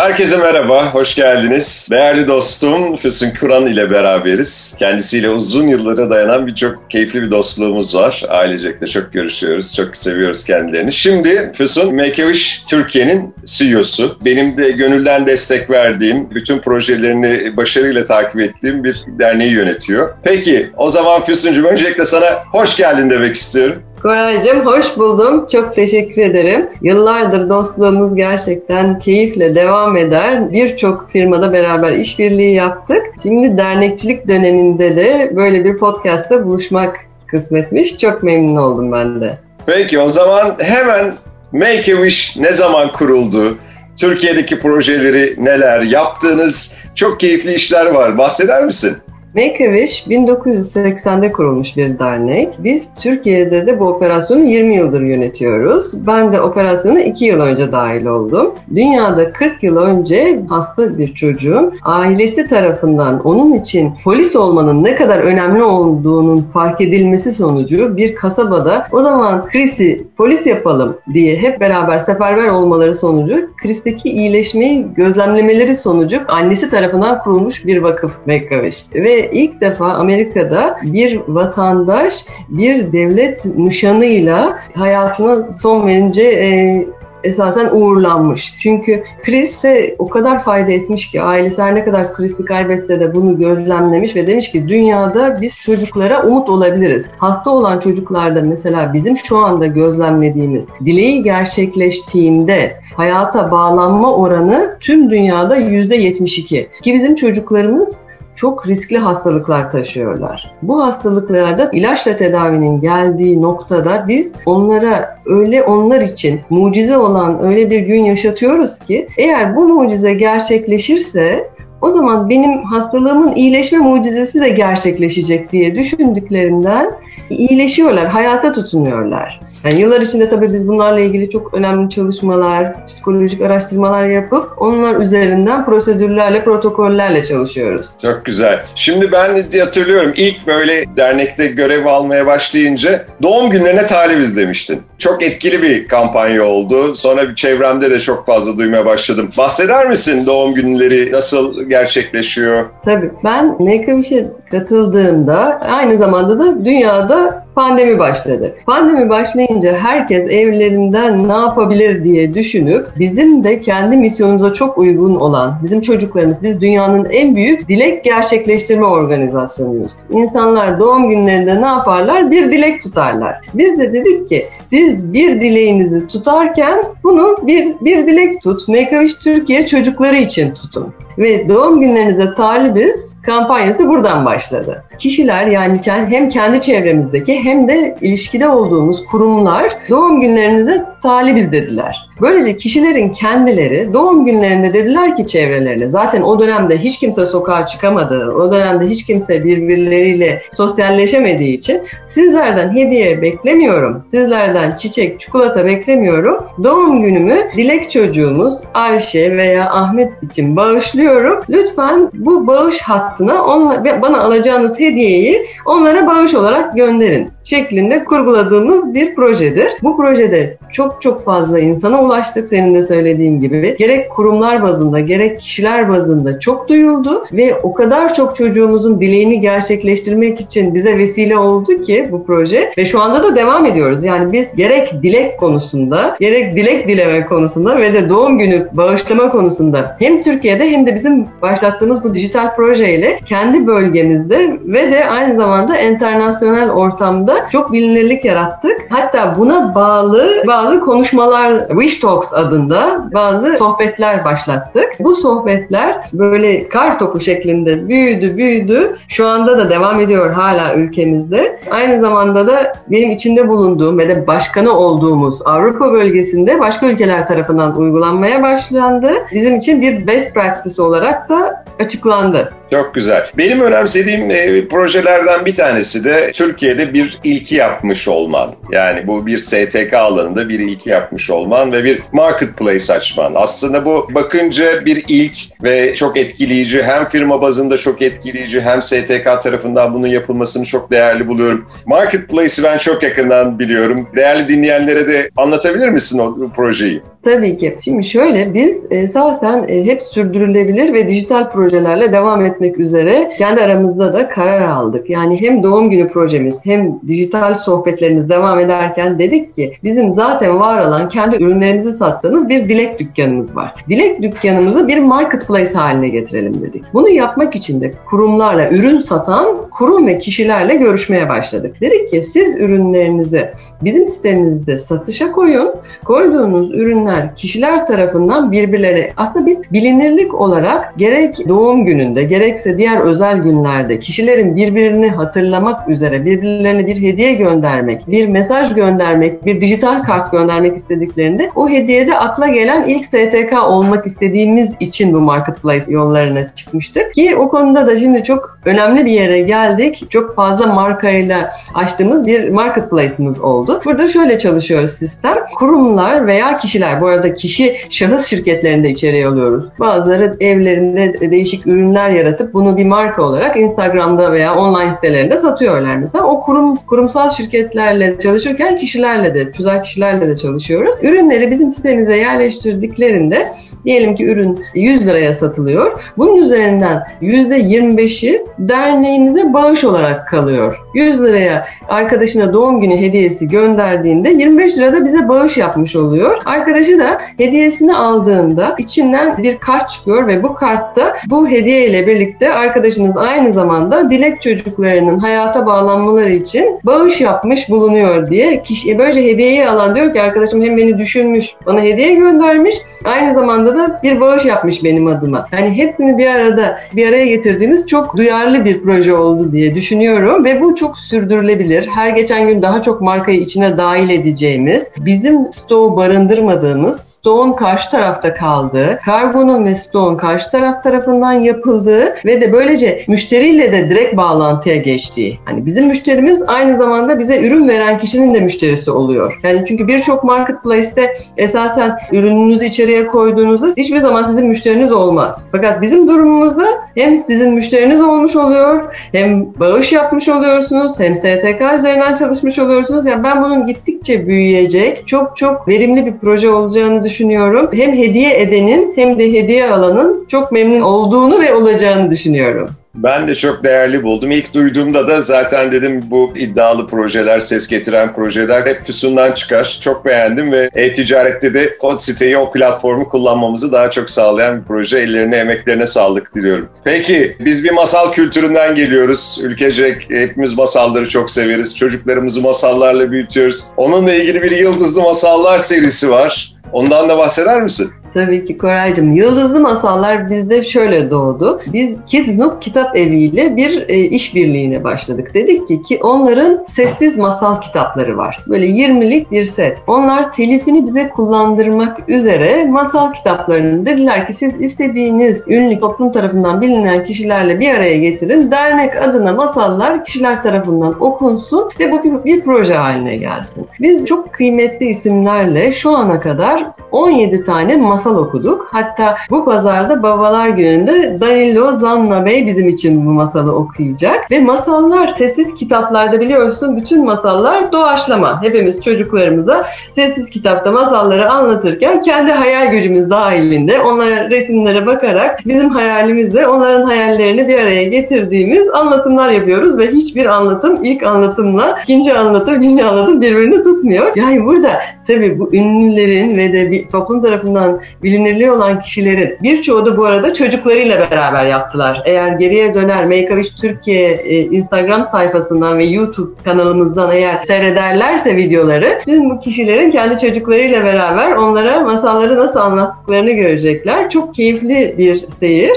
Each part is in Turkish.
Herkese merhaba, hoş geldiniz. Değerli dostum Füsun Kuran ile beraberiz. Kendisiyle uzun yıllara dayanan birçok keyifli bir dostluğumuz var. Ailecek de çok görüşüyoruz, çok seviyoruz kendilerini. Şimdi Füsun, Make Wish Türkiye'nin CEO'su. Benim de gönülden destek verdiğim, bütün projelerini başarıyla takip ettiğim bir derneği yönetiyor. Peki, o zaman Füsun'cum öncelikle sana hoş geldin demek istiyorum. Koraycığım hoş buldum. Çok teşekkür ederim. Yıllardır dostluğumuz gerçekten keyifle devam eder. Birçok firmada beraber işbirliği yaptık. Şimdi dernekçilik döneminde de böyle bir podcast'ta buluşmak kısmetmiş. Çok memnun oldum ben de. Peki o zaman hemen Make a Wish ne zaman kuruldu? Türkiye'deki projeleri neler? Yaptığınız çok keyifli işler var. Bahseder misin? Make-A-Wish 1980'de kurulmuş bir dernek. Biz Türkiye'de de bu operasyonu 20 yıldır yönetiyoruz. Ben de operasyona 2 yıl önce dahil oldum. Dünyada 40 yıl önce hasta bir çocuğun ailesi tarafından onun için polis olmanın ne kadar önemli olduğunun fark edilmesi sonucu bir kasabada o zaman Chris'i polis yapalım diye hep beraber seferber olmaları sonucu Chris'teki iyileşmeyi gözlemlemeleri sonucu annesi tarafından kurulmuş bir vakıf Make-A-Wish. Ve ilk defa Amerika'da bir vatandaş bir devlet nişanıyla hayatına son verince e, esasen uğurlanmış. Çünkü Chris'e o kadar fayda etmiş ki ailesi her ne kadar Chris'i kaybetse de bunu gözlemlemiş ve demiş ki dünyada biz çocuklara umut olabiliriz. Hasta olan çocuklarda mesela bizim şu anda gözlemlediğimiz dileği gerçekleştiğinde hayata bağlanma oranı tüm dünyada %72. Ki bizim çocuklarımız çok riskli hastalıklar taşıyorlar. Bu hastalıklarda ilaçla tedavinin geldiği noktada biz onlara öyle onlar için mucize olan öyle bir gün yaşatıyoruz ki eğer bu mucize gerçekleşirse o zaman benim hastalığımın iyileşme mucizesi de gerçekleşecek diye düşündüklerinden iyileşiyorlar, hayata tutunuyorlar. Yani yıllar içinde tabii biz bunlarla ilgili çok önemli çalışmalar, psikolojik araştırmalar yapıp onlar üzerinden prosedürlerle, protokollerle çalışıyoruz. Çok güzel. Şimdi ben hatırlıyorum ilk böyle dernekte görev almaya başlayınca doğum günlerine talibiz demiştin. Çok etkili bir kampanya oldu. Sonra bir çevremde de çok fazla duymaya başladım. Bahseder misin doğum günleri nasıl gerçekleşiyor? Tabii. Ben Make-A-Wish'e katıldığımda aynı zamanda da dünyada pandemi başladı. Pandemi başlayınca herkes evlerinden ne yapabilir diye düşünüp bizim de kendi misyonumuza çok uygun olan bizim çocuklarımız, biz dünyanın en büyük dilek gerçekleştirme organizasyonuyuz. İnsanlar doğum günlerinde ne yaparlar? Bir dilek tutarlar. Biz de dedik ki siz bir dileğinizi tutarken bunu bir, bir dilek tut. Make Wish Türkiye çocukları için tutun. Ve doğum günlerinize talibiz kampanyası buradan başladı. Kişiler yani hem kendi çevremizdeki hem de ilişkide olduğumuz kurumlar doğum günlerinize talibiz dediler. Böylece kişilerin kendileri doğum günlerinde dediler ki çevrelerine zaten o dönemde hiç kimse sokağa çıkamadı, o dönemde hiç kimse birbirleriyle sosyalleşemediği için sizlerden hediye beklemiyorum, sizlerden çiçek, çikolata beklemiyorum. Doğum günümü dilek çocuğumuz Ayşe veya Ahmet için bağışlıyorum. Lütfen bu bağış hattına onla, bana alacağınız hediyeyi onlara bağış olarak gönderin şeklinde kurguladığımız bir projedir. Bu projede çok çok fazla insana ulaştık senin de söylediğin gibi. Gerek kurumlar bazında gerek kişiler bazında çok duyuldu ve o kadar çok çocuğumuzun dileğini gerçekleştirmek için bize vesile oldu ki bu proje ve şu anda da devam ediyoruz. Yani biz gerek dilek konusunda gerek dilek dileme konusunda ve de doğum günü bağışlama konusunda hem Türkiye'de hem de bizim başlattığımız bu dijital projeyle kendi bölgemizde ve de aynı zamanda internasyonel ortamda çok bilinirlik yarattık. Hatta buna bağlı bazı konuşmalar Wish Talks adında bazı sohbetler başlattık. Bu sohbetler böyle kar topu şeklinde büyüdü büyüdü. Şu anda da devam ediyor hala ülkemizde. Aynı zamanda da benim içinde bulunduğum ve de başkanı olduğumuz Avrupa bölgesinde başka ülkeler tarafından uygulanmaya başlandı. Bizim için bir best practice olarak da açıklandı. Çok güzel. Benim önemsediğim e, projelerden bir tanesi de Türkiye'de bir ilki yapmış olman. Yani bu bir STK alanında bir ilki yapmış olman ve bir marketplace açman. Aslında bu bakınca bir ilk ve çok etkileyici. Hem firma bazında çok etkileyici hem STK tarafından bunun yapılmasını çok değerli buluyorum. Marketplace'i ben çok yakından biliyorum. Değerli dinleyenlere de anlatabilir misin o projeyi? Tabii ki. Şimdi şöyle biz esasen e, hep sürdürülebilir ve dijital projelerle devam etmek üzere kendi aramızda da karar aldık. Yani hem doğum günü projemiz hem dijital sohbetlerimiz devam ederken dedik ki bizim zaten var olan kendi ürünlerimizi sattığımız bir dilek dükkanımız var. Dilek dükkanımızı bir marketplace haline getirelim dedik. Bunu yapmak için de kurumlarla ürün satan kurum ve kişilerle görüşmeye başladık. Dedik ki siz ürünlerinizi bizim sitemizde satışa koyun. Koyduğunuz ürünler kişiler tarafından birbirlerine aslında biz bilinirlik olarak gerek doğum gününde gerekse diğer özel günlerde kişilerin birbirini hatırlamak üzere birbirlerine bir hediye göndermek, bir mesaj göndermek, bir dijital kart göndermek istediklerinde o hediyede akla gelen ilk STK olmak istediğimiz için bu marketplace yollarına çıkmıştık. Ki o konuda da şimdi çok önemli bir yere geldik. Çok fazla markayla açtığımız bir marketplace'ımız oldu. Burada şöyle çalışıyoruz sistem. Kurumlar veya kişiler, bu arada kişi şahıs şirketlerinde içeriye alıyoruz. Bazıları evlerinde değişik ürünler yaratıp bunu bir marka olarak Instagram'da veya online sitelerinde satıyorlar mesela. O kurum kurumsal şirketlerle çalışırken kişilerle de, tüzel kişilerle de çalışıyoruz. Ürünleri bizim sitemize yerleştirdiklerinde diyelim ki ürün 100 liraya satılıyor. Bunun üzerinden %25'i derneğimize bağış olarak kalıyor. 100 liraya arkadaşına doğum günü hediyesi gönderdiğinde 25 lira da bize bağış yapmış oluyor. Arkadaşı da hediyesini aldığında içinden bir kart çıkıyor ve bu kartta bu hediye ile birlikte arkadaşınız aynı zamanda dilek çocuklarının hayata bağlanmaları için bağış yapmış bulunuyor diye kişi böylece hediyeyi alan diyor ki arkadaşım hem beni düşünmüş, bana hediye göndermiş, aynı zamanda da bir bağış yapmış benim adıma. Yani hepsini bir arada bir araya getirdiğimiz çok duyarlı bir proje oldu diye düşünüyorum ve bu çok sürdürülebilir. Her geçen gün daha çok markayı içine dahil edeceğimiz, bizim stoğu barındırmadığımız stoğun karşı tarafta kaldığı, kargonun ve stoğun karşı taraf tarafından yapıldığı ve de böylece müşteriyle de direkt bağlantıya geçtiği. Hani bizim müşterimiz aynı zamanda bize ürün veren kişinin de müşterisi oluyor. Yani çünkü birçok marketplace'te esasen ürününüzü içeriye koyduğunuzda hiçbir zaman sizin müşteriniz olmaz. Fakat bizim durumumuzda hem sizin müşteriniz olmuş oluyor, hem bağış yapmış oluyorsunuz, hem STK üzerinden çalışmış oluyorsunuz. Yani ben bunun gittikçe büyüyecek, çok çok verimli bir proje olacağını düşünüyorum düşünüyorum. Hem hediye edenin hem de hediye alanın çok memnun olduğunu ve olacağını düşünüyorum. Ben de çok değerli buldum. İlk duyduğumda da zaten dedim bu iddialı projeler, ses getiren projeler hep Füsun'dan çıkar. Çok beğendim ve e-ticarette de o siteyi, o platformu kullanmamızı daha çok sağlayan bir proje. Ellerine, emeklerine sağlık diliyorum. Peki biz bir masal kültüründen geliyoruz. Ülkecek hepimiz masalları çok severiz. Çocuklarımızı masallarla büyütüyoruz. Onunla ilgili bir Yıldızlı Masallar serisi var. Ondan da bahseder misin? Tabii ki Koraycığım. Yıldızlı Masallar bizde şöyle doğdu. Biz Kids Nook Kitap Evi ile bir e, işbirliğine başladık. Dedik ki ki onların sessiz masal kitapları var. Böyle 20'lik bir set. Onlar telifini bize kullandırmak üzere masal kitaplarını dediler ki siz istediğiniz ünlü toplum tarafından bilinen kişilerle bir araya getirin. Dernek adına masallar kişiler tarafından okunsun ve bu bir, proje haline gelsin. Biz çok kıymetli isimlerle şu ana kadar 17 tane masal masal okuduk. Hatta bu pazarda Babalar Günü'nde Danilo Zanna Bey bizim için bu masalı okuyacak. Ve masallar sessiz kitaplarda biliyorsun bütün masallar doğaçlama. Hepimiz çocuklarımıza sessiz kitapta masalları anlatırken kendi hayal gücümüz dahilinde onlara resimlere bakarak bizim hayalimizle onların hayallerini bir araya getirdiğimiz anlatımlar yapıyoruz ve hiçbir anlatım ilk anlatımla ikinci anlatım, üçüncü anlatım birbirini tutmuyor. Yani burada tabii bu ünlülerin ve de bir toplum tarafından bilinirliği olan kişilerin birçoğu da bu arada çocuklarıyla beraber yaptılar. Eğer geriye döner Make-A-Wish Türkiye e, Instagram sayfasından ve YouTube kanalımızdan eğer seyrederlerse videoları tüm bu kişilerin kendi çocuklarıyla beraber onlara masalları nasıl anlattıklarını görecekler. Çok keyifli bir seyir.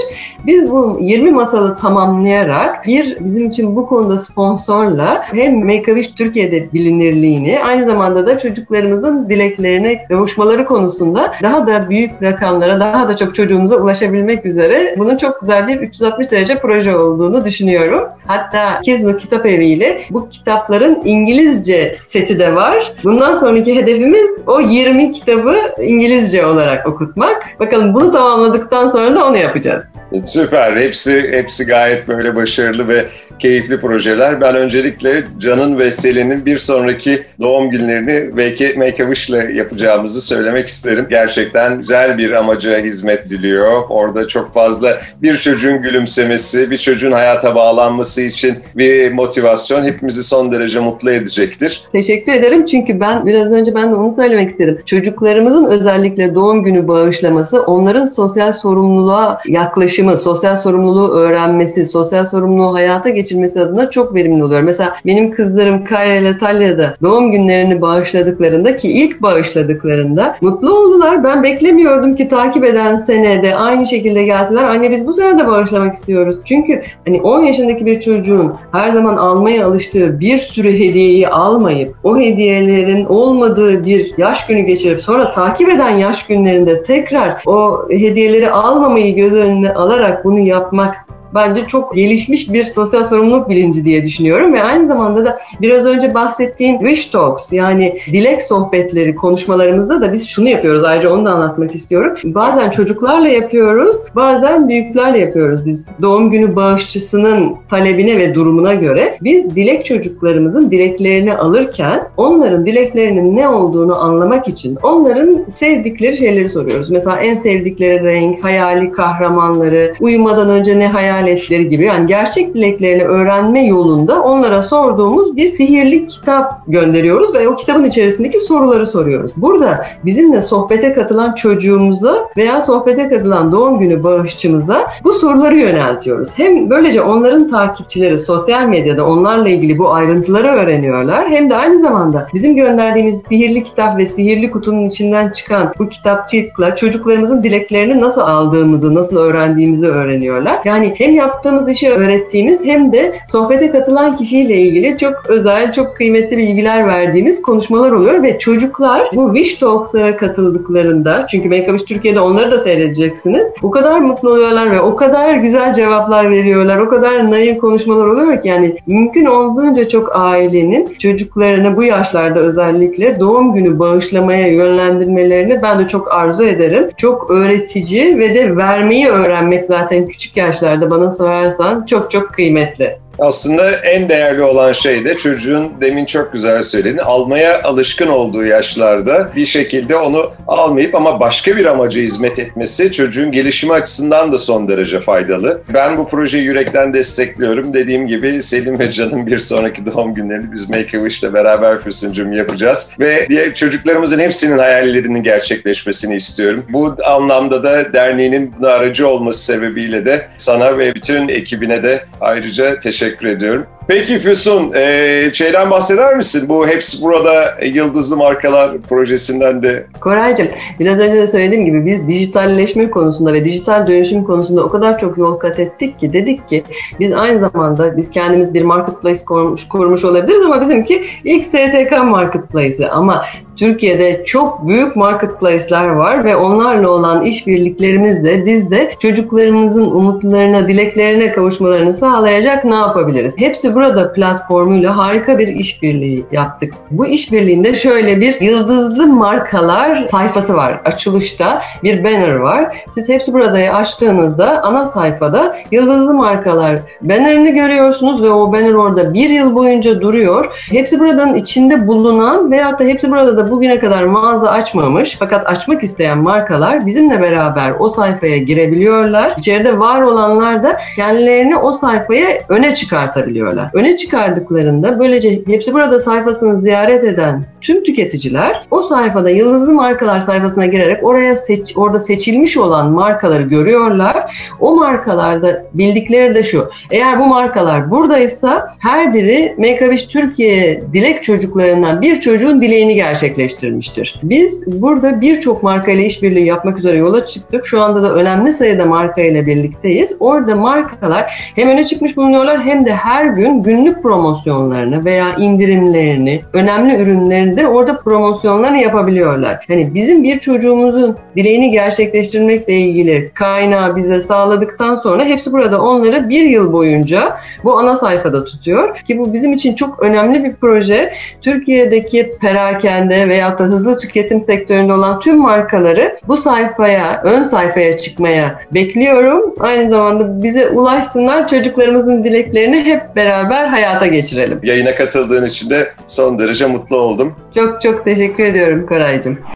Biz bu 20 masalı tamamlayarak bir bizim için bu konuda sponsorla hem Make-A-Wish Türkiye'de bilinirliğini aynı zamanda da çocuklarımızın dileklerine kavuşmaları konusunda daha da büyük rakamlara daha da çok çocuğumuza ulaşabilmek üzere bunun çok güzel bir 360 derece proje olduğunu düşünüyorum. Hatta Kizno Kitap Evi ile bu kitapların İngilizce seti de var. Bundan sonraki hedefimiz o 20 kitabı İngilizce olarak okutmak. Bakalım bunu tamamladıktan sonra da onu yapacağız. Süper. Hepsi hepsi gayet böyle başarılı ve keyifli projeler. Ben öncelikle Can'ın ve Selin'in bir sonraki doğum günlerini belki Make a Wish ile yapacağımızı söylemek isterim. Gerçekten güzel bir amaca hizmet diliyor. Orada çok fazla bir çocuğun gülümsemesi, bir çocuğun hayata bağlanması için bir motivasyon hepimizi son derece mutlu edecektir. Teşekkür ederim çünkü ben biraz önce ben de onu söylemek istedim. Çocuklarımızın özellikle doğum günü bağışlaması onların sosyal sorumluluğa yaklaşımı, sosyal sorumluluğu öğrenmesi, sosyal sorumluluğu hayata geçirmesi adına çok verimli oluyor. Mesela benim kızlarım Kayra ile Talya'da doğum günlerini bağışladıklarında ki ilk bağışladıklarında mutlu oldular. Ben beklemiyordum ki takip eden senede aynı şekilde gelseler. Anne biz bu sene de bağışlamak istiyoruz. Çünkü hani 10 yaşındaki bir çocuğun her zaman almaya alıştığı bir sürü hediyeyi almayıp o hediyelerin olmadığı bir yaş günü geçirip sonra takip eden yaş günlerinde tekrar o hediyeleri almamayı göz önüne alarak bunu yapmak bence çok gelişmiş bir sosyal sorumluluk bilinci diye düşünüyorum ve aynı zamanda da biraz önce bahsettiğim wish talks yani dilek sohbetleri konuşmalarımızda da biz şunu yapıyoruz ayrıca onu da anlatmak istiyorum. Bazen çocuklarla yapıyoruz, bazen büyüklerle yapıyoruz biz. Doğum günü bağışçısının talebine ve durumuna göre biz dilek çocuklarımızın dileklerini alırken onların dileklerinin ne olduğunu anlamak için onların sevdikleri şeyleri soruyoruz. Mesela en sevdikleri renk, hayali kahramanları, uyumadan önce ne hayal hayaletleri gibi yani gerçek dileklerini öğrenme yolunda onlara sorduğumuz bir sihirli kitap gönderiyoruz ve o kitabın içerisindeki soruları soruyoruz. Burada bizimle sohbete katılan çocuğumuza veya sohbete katılan doğum günü bağışçımıza bu soruları yöneltiyoruz. Hem böylece onların takipçileri sosyal medyada onlarla ilgili bu ayrıntıları öğreniyorlar hem de aynı zamanda bizim gönderdiğimiz sihirli kitap ve sihirli kutunun içinden çıkan bu kitapçıkla çocuklarımızın dileklerini nasıl aldığımızı, nasıl öğrendiğimizi öğreniyorlar. Yani hem hem yaptığımız işi öğrettiğimiz hem de sohbete katılan kişiyle ilgili çok özel, çok kıymetli bilgiler verdiğimiz konuşmalar oluyor ve çocuklar bu Wish Talks'a katıldıklarında çünkü Make Türkiye'de onları da seyredeceksiniz. O kadar mutlu oluyorlar ve o kadar güzel cevaplar veriyorlar. O kadar naif konuşmalar oluyor ki yani mümkün olduğunca çok ailenin çocuklarını bu yaşlarda özellikle doğum günü bağışlamaya yönlendirmelerini ben de çok arzu ederim. Çok öğretici ve de vermeyi öğrenmek zaten küçük yaşlarda bana bana sorarsan çok çok kıymetli. Aslında en değerli olan şey de çocuğun demin çok güzel söylediğin almaya alışkın olduğu yaşlarda bir şekilde onu almayıp ama başka bir amaca hizmet etmesi çocuğun gelişimi açısından da son derece faydalı. Ben bu projeyi yürekten destekliyorum. Dediğim gibi Selim ve Can'ın bir sonraki doğum günlerini biz Make a Wish ile beraber Füsuncum yapacağız. Ve diğer çocuklarımızın hepsinin hayallerinin gerçekleşmesini istiyorum. Bu anlamda da derneğinin aracı olması sebebiyle de sana ve bütün ekibine de ayrıca teşekkür teşekkür ediyorum. Peki Füsun, e, şeyden bahseder misin? Bu Hepsi Burada Yıldızlı Markalar projesinden de. Koraycığım, biraz önce de söylediğim gibi biz dijitalleşme konusunda ve dijital dönüşüm konusunda o kadar çok yol kat ettik ki dedik ki biz aynı zamanda biz kendimiz bir marketplace kurmuş, kurmuş olabiliriz ama bizimki ilk STK marketplace'i ama Türkiye'de çok büyük marketplace'ler var ve onlarla olan işbirliklerimizle biz de çocuklarımızın umutlarına, dileklerine kavuşmalarını sağlayacak ne yapabiliriz? Hepsi burada platformuyla harika bir işbirliği yaptık. Bu işbirliğinde şöyle bir yıldızlı markalar sayfası var. Açılışta bir banner var. Siz hepsi buradayı açtığınızda ana sayfada yıldızlı markalar bannerini görüyorsunuz ve o banner orada bir yıl boyunca duruyor. Hepsi buradan içinde bulunan veyahut da hepsi burada da bugüne kadar mağaza açmamış fakat açmak isteyen markalar bizimle beraber o sayfaya girebiliyorlar. İçeride var olanlar da kendilerini o sayfaya öne çıkartabiliyorlar. Öne çıkardıklarında böylece hepsi burada sayfasını ziyaret eden tüm tüketiciler o sayfada yıldızlı markalar sayfasına girerek oraya seç, orada seçilmiş olan markaları görüyorlar. O markalarda bildikleri de şu. Eğer bu markalar buradaysa her biri Wish Türkiye dilek çocuklarından bir çocuğun dileğini gerçekleştirmiştir. Biz burada birçok markayla işbirliği yapmak üzere yola çıktık. Şu anda da önemli sayıda marka ile birlikteyiz. Orada markalar hem öne çıkmış bulunuyorlar hem de her gün ürünün günlük promosyonlarını veya indirimlerini, önemli ürünlerini de orada promosyonlarını yapabiliyorlar. Yani bizim bir çocuğumuzun dileğini gerçekleştirmekle ilgili kaynağı bize sağladıktan sonra hepsi burada onları bir yıl boyunca bu ana sayfada tutuyor. Ki bu bizim için çok önemli bir proje. Türkiye'deki perakende veya da hızlı tüketim sektöründe olan tüm markaları bu sayfaya, ön sayfaya çıkmaya bekliyorum. Aynı zamanda bize ulaşsınlar, çocuklarımızın dileklerini hep beraber hayata geçirelim. Yayına katıldığın için de son derece mutlu oldum. Çok çok teşekkür ediyorum Karaycığım.